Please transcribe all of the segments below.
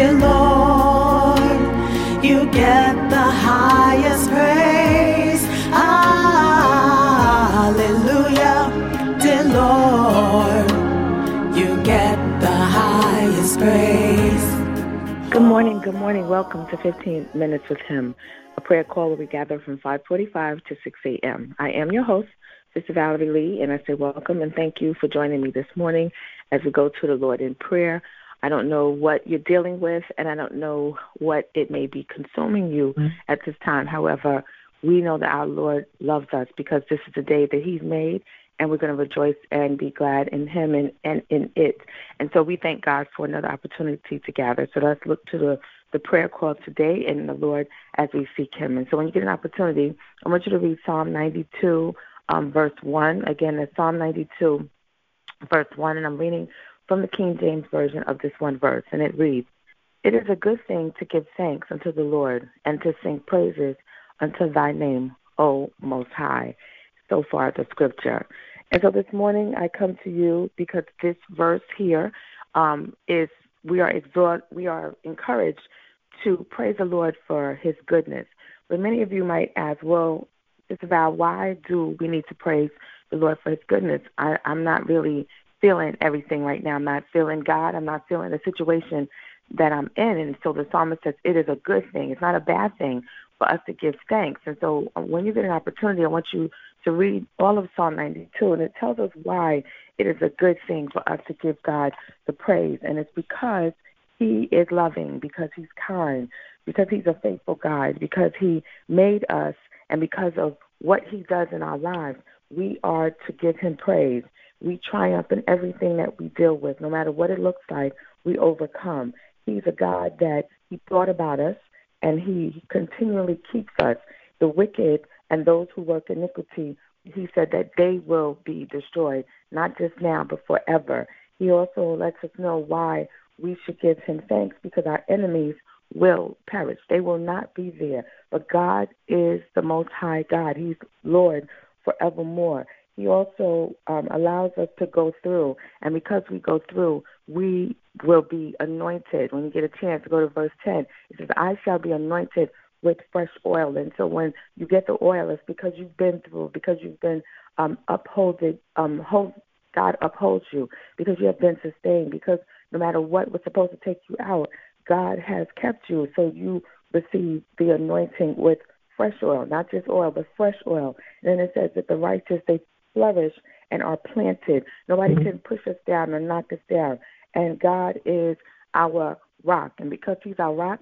dear Lord. You get the highest praise. Hallelujah, dear Lord. You get the highest praise. Good morning, good morning. Welcome to 15 Minutes with Him, a prayer call where we gather from 5:45 to 6 a.m. I am your host, Sister Valerie Lee, and I say welcome and thank you for joining me this morning as we go to the Lord in prayer. I don't know what you're dealing with, and I don't know what it may be consuming you mm-hmm. at this time. However, we know that our Lord loves us because this is the day that He's made, and we're going to rejoice and be glad in Him and, and in it. And so we thank God for another opportunity to gather. So let's look to the, the prayer call today in the Lord as we seek Him. And so when you get an opportunity, I want you to read Psalm 92 um, verse 1. Again, it's Psalm 92, verse 1, and I'm reading from the King James Version of this one verse, and it reads, It is a good thing to give thanks unto the Lord and to sing praises unto thy name, O Most High. So far, the scripture. And so this morning I come to you because this verse here um, is we are exhort, we are encouraged to praise the Lord for His goodness. But many of you might ask, well, it's about why do we need to praise the Lord for His goodness? I, I'm not really feeling everything right now. I'm not feeling God. I'm not feeling the situation that I'm in. And so the psalmist says it is a good thing. It's not a bad thing for us to give thanks. And so uh, when you get an opportunity, I want you to read all of Psalm 92, and it tells us why it is a good thing for us to give God the praise. And it's because He is loving, because He's kind, because He's a faithful God, because He made us and because of what he does in our lives, we are to give him praise. We triumph in everything that we deal with, no matter what it looks like, we overcome. He's a God that he thought about us and he continually keeps us. The wicked and those who work iniquity, he said that they will be destroyed, not just now, but forever. He also lets us know why we should give him thanks because our enemies will perish. They will not be there. But God is the Most High God. He's Lord forevermore. He also um, allows us to go through, and because we go through, we will be anointed. When you get a chance to go to verse 10, it says, I shall be anointed with fresh oil. And so when you get the oil, it's because you've been through, because you've been um, upholded, um, hold, God upholds you, because you have been sustained, because no matter what was supposed to take you out, God has kept you. So you receive the anointing with fresh oil, not just oil, but fresh oil. And then it says that the righteous, they flourish and are planted. Nobody mm-hmm. can push us down or knock us down. And God is our rock. And because He's our rock,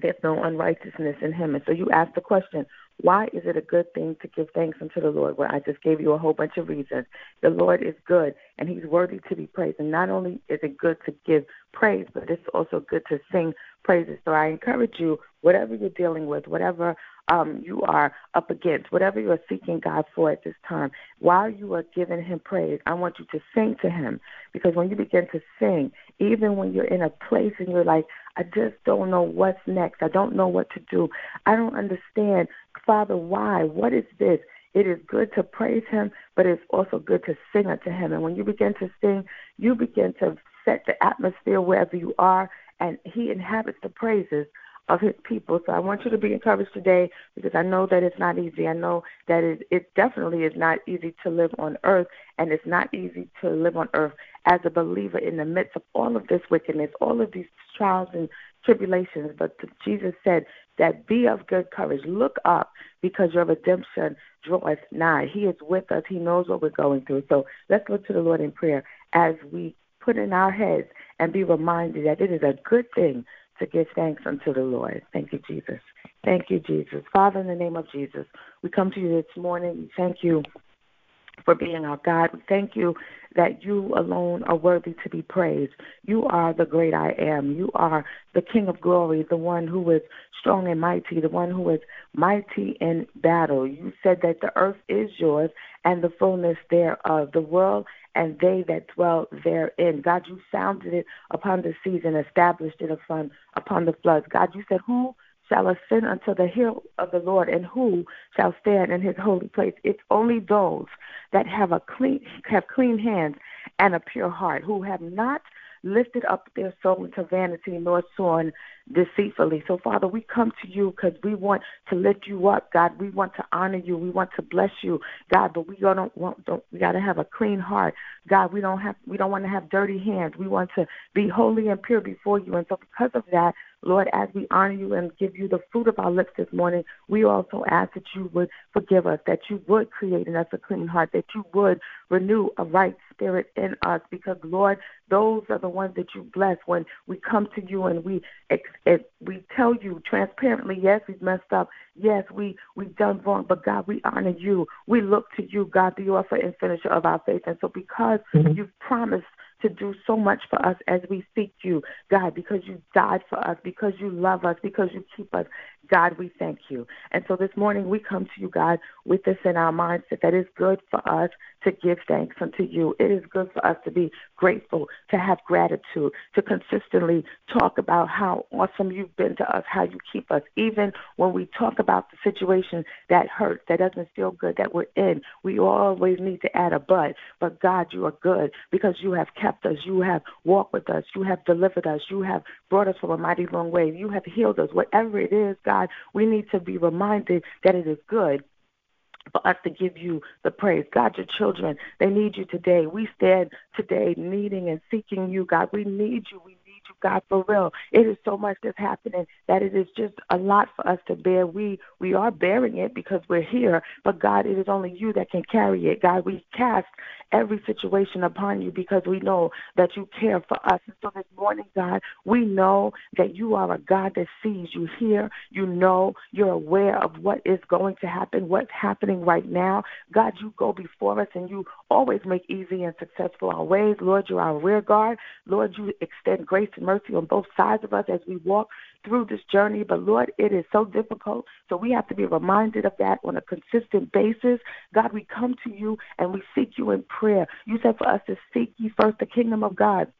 there's no unrighteousness in Him. And so you ask the question, why is it a good thing to give thanks unto the Lord? Well, I just gave you a whole bunch of reasons. The Lord is good and He's worthy to be praised. And not only is it good to give praise, but it's also good to sing praises. So I encourage you, whatever you're dealing with, whatever um, you are up against, whatever you are seeking God for at this time, while you are giving Him praise, I want you to sing to Him. Because when you begin to sing, even when you're in a place and you're like, I just don't know what's next, I don't know what to do, I don't understand, Father, why? What is this? It is good to praise Him, but it's also good to sing unto Him. And when you begin to sing, you begin to set the atmosphere wherever you are, and He inhabits the praises of his people. So I want you to be encouraged today because I know that it's not easy. I know that it, it definitely is not easy to live on earth, and it's not easy to live on earth as a believer in the midst of all of this wickedness, all of these trials and tribulations. But Jesus said that be of good courage. Look up because your redemption draweth nigh. He is with us. He knows what we're going through. So let's look to the Lord in prayer as we put in our heads and be reminded that it is a good thing to give thanks unto the Lord. Thank you, Jesus. Thank you, Jesus. Father, in the name of Jesus, we come to you this morning. We thank you for being our God. We thank you that you alone are worthy to be praised. You are the great I am. You are the King of glory, the one who is strong and mighty, the one who is mighty in battle. You said that the earth is yours and the fullness thereof, the world and they that dwell therein. God, you founded it upon the seas and established it upon upon the floods. God, you said, Who shall ascend unto the hill of the Lord, and who shall stand in his holy place? It's only those that have a clean have clean hands and a pure heart, who have not lifted up their soul into vanity nor sworn deceitfully. So, Father, we come to you because we want to lift you up, God. We want to honor you. We want to bless you, God. But we don't want. Don't, we got to have a clean heart, God. We don't have. We don't want to have dirty hands. We want to be holy and pure before you. And so, because of that, Lord, as we honor you and give you the fruit of our lips this morning, we also ask that you would forgive us, that you would create in us a clean heart, that you would renew a right spirit in us, because Lord, those are the ones that you bless when we come to you and we we tell you transparently, yes, we've messed up, yes, we we've done wrong, but God, we honor you. We look to you, God, the author and finisher of our faith, and so because mm-hmm. you've promised to do so much for us as we seek you, God, because you died for us, because you love us, because you keep us. God, we thank you. And so this morning we come to you, God, with this in our mindset that it's good for us to give thanks unto you. It is good for us to be grateful, to have gratitude, to consistently talk about how awesome you've been to us, how you keep us. Even when we talk about the situation that hurts, that doesn't feel good, that we're in, we always need to add a but. But God, you are good because you have kept us. You have walked with us. You have delivered us. You have brought us from a mighty long way. You have healed us. Whatever it is, God, God, we need to be reminded that it is good for us to give you the praise. God, your children, they need you today. We stand today needing and seeking you, God. We need you. We you, God, for real. It is so much that's happening that it is just a lot for us to bear. We we are bearing it because we're here, but God, it is only you that can carry it. God, we cast every situation upon you because we know that you care for us. And so this morning, God, we know that you are a God that sees, you hear, you know, you're aware of what is going to happen, what's happening right now. God, you go before us and you always make easy and successful our ways. Lord, you're our rear guard. Lord, you extend grace and mercy on both sides of us as we walk through this journey. But Lord, it is so difficult. So we have to be reminded of that on a consistent basis. God, we come to you and we seek you in prayer. You said for us to seek ye first the kingdom of God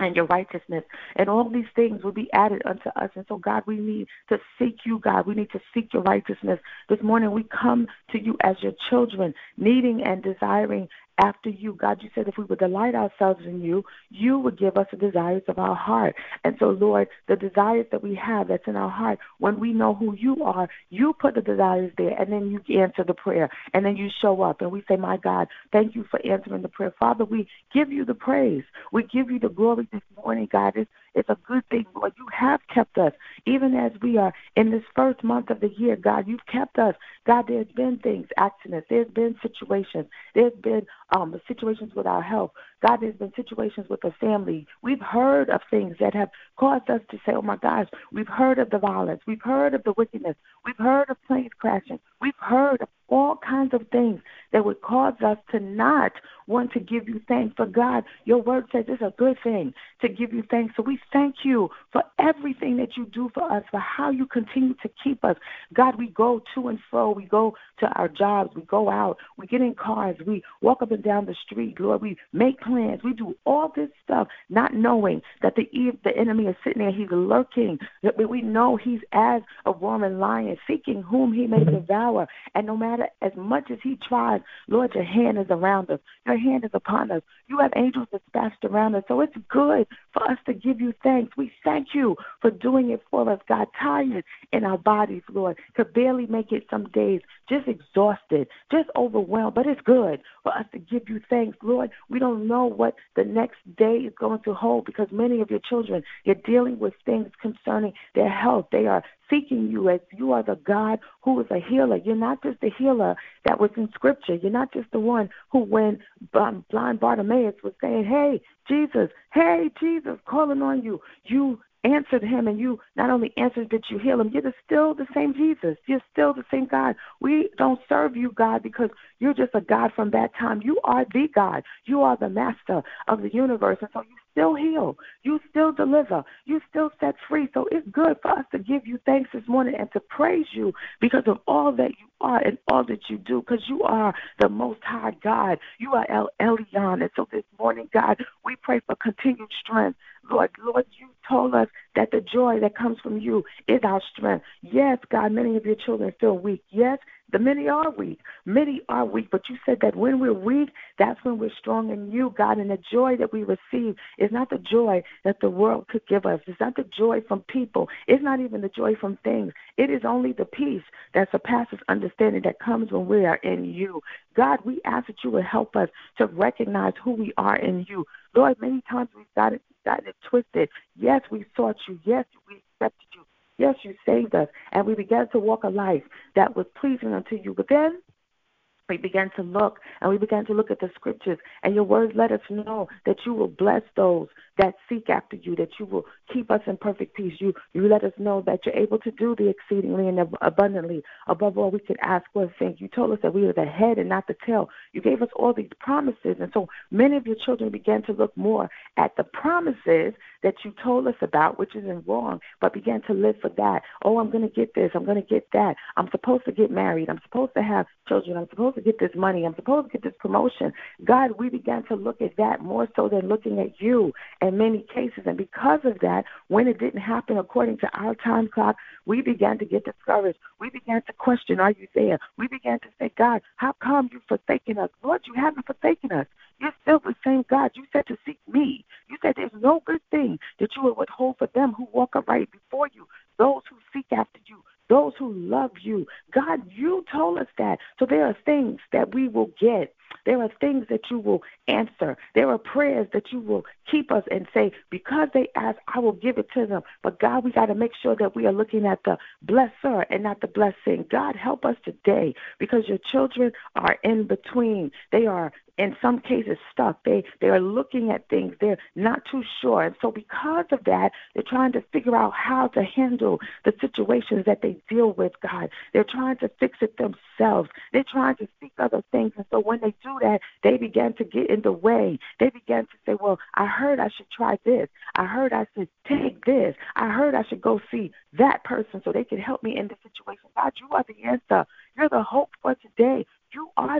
and your righteousness. And all these things will be added unto us. And so, God, we need to seek you, God. We need to seek your righteousness. This morning, we come to you as your children, needing and desiring after you. God, you said if we would delight ourselves in you, you would give us the desires of our heart. And so, Lord, the desires that we have that's in our heart, when we know who you are, you put the desires there, and then you answer the prayer, and then you show up, and we say, My God, thank you for answering the prayer. Father, we give you the praise. We give you the glory this morning, God. It's, it's a good thing, Lord. You have kept us, even as we are in this first month of the year, God. You've kept us. God, there's been things, accidents, there's been situations, there's been um, situations with our health. God, there's been situations with the family. We've heard of things that have caused us to say, oh my gosh, we've heard of the violence. We've heard of the wickedness. We've heard of planes crashing. We've heard of all kinds of things that would cause us to not want to give you thanks. For God, your word says it's a good thing to give you thanks. So we thank you for everything that you do for us, for how you continue to keep us. God, we go to and fro. We go to our jobs. We go out. We get in cars. We walk up and down the street. Lord, we make. We do all this stuff, not knowing that the the enemy is sitting there. He's lurking. We know he's as a roaring lion, seeking whom he may devour. And no matter as much as he tries, Lord, your hand is around us. Your hand is upon us. You have angels dispatched around us. So it's good for us to give you thanks. We thank you for doing it for us, God. Tired in our bodies, Lord, could barely make it some days, just exhausted, just overwhelmed. But it's good for us to give you thanks, Lord. We don't know what the next day is going to hold because many of your children, you're dealing with things concerning their health. They are seeking you as you are the God who is a healer. You're not just the healer that was in Scripture. You're not just the one who, when um, blind Bartimaeus was saying, Hey, Jesus, hey, Jesus, calling on you, you answered him and you not only answered but you heal him you're still the same jesus you're still the same god we don't serve you god because you're just a god from that time you are the god you are the master of the universe and so you still heal. You still deliver. You still set free. So it's good for us to give you thanks this morning and to praise you because of all that you are and all that you do because you are the most high God. You are El Elyon. And so this morning, God, we pray for continued strength. Lord, Lord, you told us that the joy that comes from you is our strength. Yes, God, many of your children feel weak. Yes, The many are weak. Many are weak, but you said that when we're weak, that's when we're strong in you, God. And the joy that we receive is not the joy that the world could give us. It's not the joy from people. It's not even the joy from things. It is only the peace that surpasses understanding that comes when we are in you. God, we ask that you would help us to recognize who we are in you. Lord, many times we've gotten, gotten it twisted. Yes, we sought you. Yes, we accepted you. Yes, you saved us, and we began to walk a life that was pleasing unto you. But then we began to look and we began to look at the scriptures and your words let us know that you will bless those that seek after you that you will keep us in perfect peace you you let us know that you're able to do the exceedingly and abundantly above all we could ask or think you told us that we are the head and not the tail you gave us all these promises and so many of your children began to look more at the promises that you told us about which isn't wrong but began to live for that oh i'm going to get this i'm going to get that i'm supposed to get married i'm supposed to have children i'm supposed to get this money. I'm supposed to get this promotion. God, we began to look at that more so than looking at you in many cases. And because of that, when it didn't happen according to our time clock, we began to get discouraged. We began to question, Are you there? We began to say, God, how come you've forsaken us? Lord, you haven't forsaken us. You're still the same God. You said to seek me. You said there's no good thing that you would withhold for them who walk upright before you, those who seek after you, those who love you. God, you told us that. So there are things that we will get. There are things that you will answer. There are prayers that you will keep us and say, because they ask, I will give it to them. But God, we got to make sure that we are looking at the blesser and not the blessing. God, help us today because your children are in between. They are in some cases stuck. They they are looking at things. They're not too sure. And so because of that, they're trying to figure out how to handle the situations that they deal with, God. They're trying to fix it themselves. They're trying to seek other things. And so when they do that, they begin to get in the way. They begin to say, Well, I heard I should try this. I heard I should take this. I heard I should go see that person so they can help me in this situation. God, you are the answer. You're the hope for today.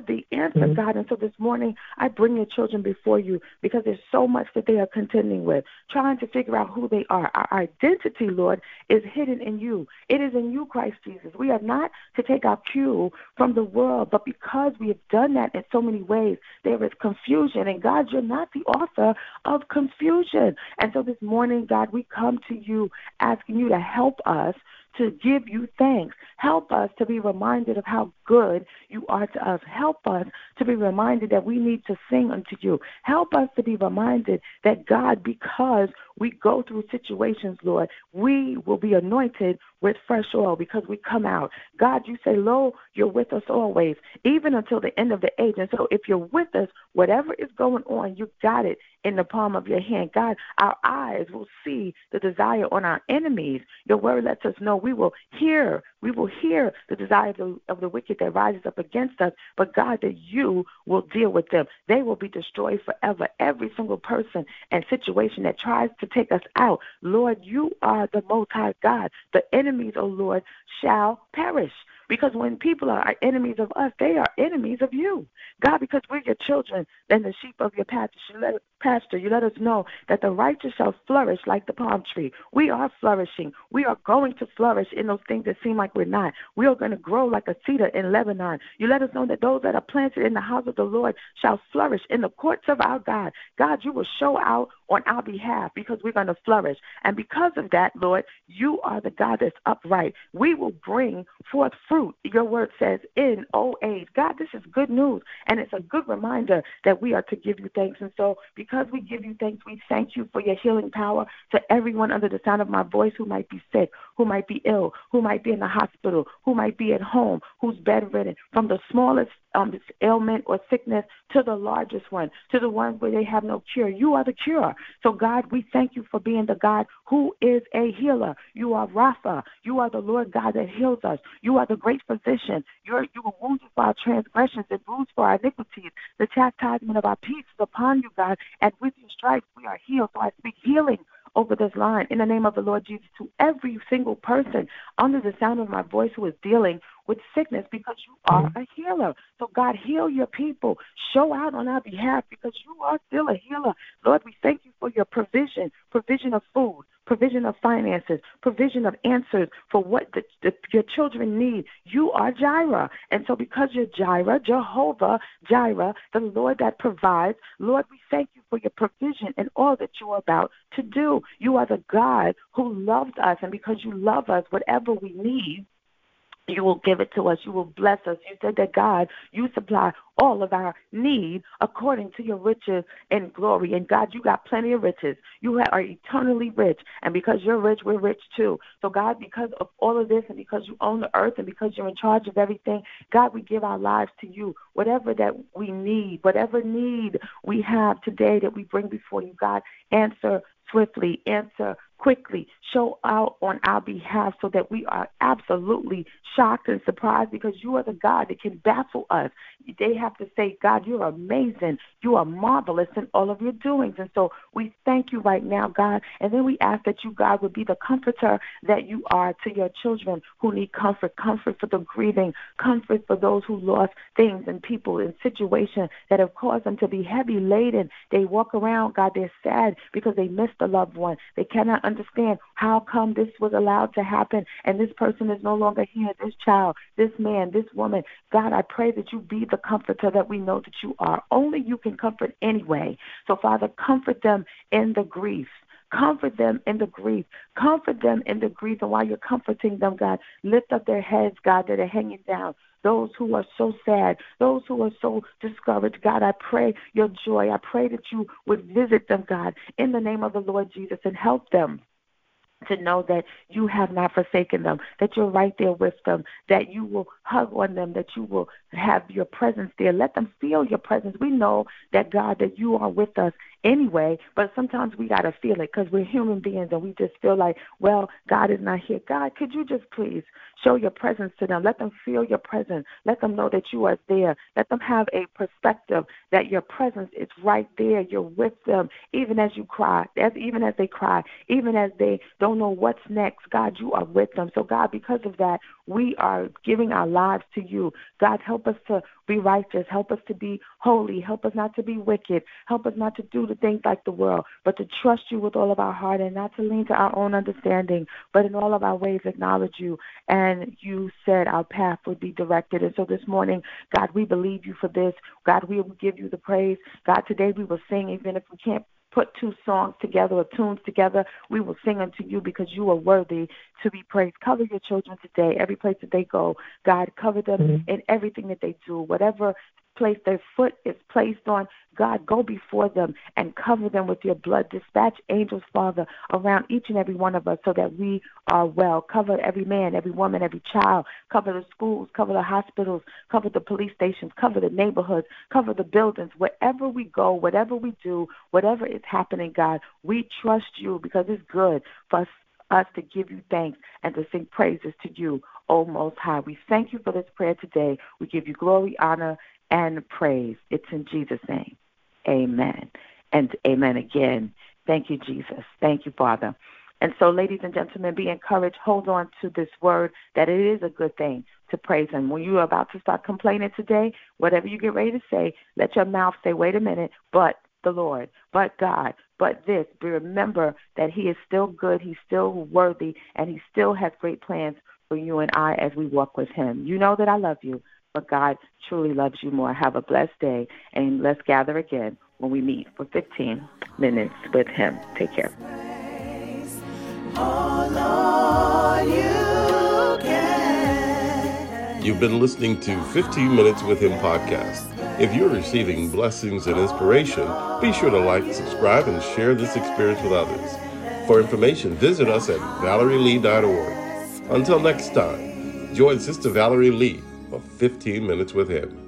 Are the answer, mm-hmm. God. And so this morning, I bring your children before you because there's so much that they are contending with, trying to figure out who they are. Our identity, Lord, is hidden in you. It is in you, Christ Jesus. We are not to take our cue from the world, but because we have done that in so many ways, there is confusion. And God, you're not the author of confusion. And so this morning, God, we come to you asking you to help us to give you thanks. Help us to be reminded of how good you are to us. Help us to be reminded that we need to sing unto you. Help us to be reminded that God, because we go through situations, Lord, we will be anointed with fresh oil because we come out. God, you say, Lo, you're with us always, even until the end of the age. And so if you're with us, whatever is going on, you got it in the palm of your hand. God, our eyes will see the desire on our enemies. Your word lets us know we will hear, we will hear the desire of the, of the wicked that rises up against us, but God, that you will deal with them. They will be destroyed forever. Every single person and situation that tries to take us out, Lord, you are the most high God. The enemies, O Lord, shall perish. Because when people are enemies of us, they are enemies of you. God, because we're your children and the sheep of your pasture, pastor, you let us know that the righteous shall flourish like the palm tree. We are flourishing. We are going to flourish in those things that seem like we're not. We are going to grow like a cedar in Lebanon. You let us know that those that are planted in the house of the Lord shall flourish in the courts of our God. God, you will show out on our behalf because we're going to flourish. And because of that, Lord, you are the God that's upright. We will bring forth fruit, your word says, in old age. God, this is good news. And it's a good reminder that we are to give you thanks. And so, because we give you thanks, we thank you for your healing power to everyone under the sound of my voice who might be sick, who might be ill, who might be in the hospital, who might be at home, who's bedridden, from the smallest um, ailment or sickness to the largest one, to the one where they have no cure. You are the cure. So, God, we thank you for being the God who is a healer. You are Rapha. You are the Lord God that heals us. You are the great physician. You're, you were wounded for our transgressions and bruised for our iniquities. The chastisement of our peace is upon you, God, and with your stripes we are healed. So I speak healing over this line in the name of the Lord Jesus to every single person under the sound of my voice who is dealing with sickness because you are mm-hmm. a healer. So, God, heal your people. Show out on our behalf because you are still a healer. Lord, we thank you for your provision, provision of food, provision of finances, provision of answers for what the, the, your children need. You are Jireh. And so, because you're Jireh, Jehovah Jireh, the Lord that provides, Lord, we thank you for your provision and all that you are about to do. You are the God who loves us. And because you love us, whatever we need, you will give it to us. You will bless us. You said that God, you supply all of our need according to your riches and glory. And God, you got plenty of riches. You are eternally rich. And because you're rich, we're rich too. So, God, because of all of this and because you own the earth and because you're in charge of everything, God, we give our lives to you. Whatever that we need, whatever need we have today that we bring before you, God, answer swiftly, answer quickly, show out on our behalf so that we are absolutely shocked and surprised because you are the God that can baffle us. They have to say, God, you're amazing. You are marvelous in all of your doings. And so we thank you right now, God. And then we ask that you, God, would be the comforter that you are to your children who need comfort, comfort for the grieving, comfort for those who lost things and people and situations that have caused them to be heavy laden. They walk around, God, they're sad because they missed a loved one. They cannot understand how come this was allowed to happen and this person is no longer here, this child, this man, this woman. God, I pray that you be the comforter that we know that you are. Only you can comfort anyway. So, Father, comfort them in the grief. Comfort them in the grief. Comfort them in the grief. And while you're comforting them, God, lift up their heads, God, that are hanging down. Those who are so sad, those who are so discouraged, God, I pray your joy. I pray that you would visit them, God, in the name of the Lord Jesus and help them to know that you have not forsaken them, that you're right there with them, that you will hug on them, that you will have your presence there. Let them feel your presence. We know that, God, that you are with us anyway, but sometimes we got to feel it because we're human beings and we just feel like, well, God is not here. God, could you just please show your presence to them? Let them feel your presence. Let them know that you are there. Let them have a perspective that your presence is right there. You're with them, even as you cry, as even as they cry, even as they don't know what's next. God, you are with them. So, God, because of that, we are giving our lives to you. God, help us to be righteous. Help us to be holy. Help us not to be wicked. Help us not to do the think like the world, but to trust you with all of our heart and not to lean to our own understanding, but in all of our ways acknowledge you. And you said our path would be directed. And so this morning, God, we believe you for this. God, we will give you the praise. God, today we will sing, even if we can't put two songs together or tunes together, we will sing unto you because you are worthy to be praised. Cover your children today, every place that they go. God, cover them mm-hmm. in everything that they do, whatever place their foot is placed on, God, go before them and cover them with your blood. Dispatch angels, Father, around each and every one of us so that we are well. Cover every man, every woman, every child. Cover the schools, cover the hospitals, cover the police stations, cover the neighborhoods, cover the buildings. Wherever we go, whatever we do, whatever is happening, God, we trust you because it's good for us us to give you thanks and to sing praises to you, O Most High. We thank you for this prayer today. We give you glory, honor, and praise. It's in Jesus' name. Amen. And amen again. Thank you, Jesus. Thank you, Father. And so, ladies and gentlemen, be encouraged. Hold on to this word that it is a good thing to praise Him. When you are about to start complaining today, whatever you get ready to say, let your mouth say, wait a minute, but the Lord, but God, but this. Remember that He is still good, He's still worthy, and He still has great plans for you and I as we walk with Him. You know that I love you but God truly loves you more. Have a blessed day, and let's gather again when we meet for 15 minutes with Him. Take care. You've been listening to 15 Minutes with Him podcast. If you're receiving blessings and inspiration, be sure to like, subscribe, and share this experience with others. For information, visit us at valerielee.org. Until next time, join Sister Valerie Lee 15 minutes with him.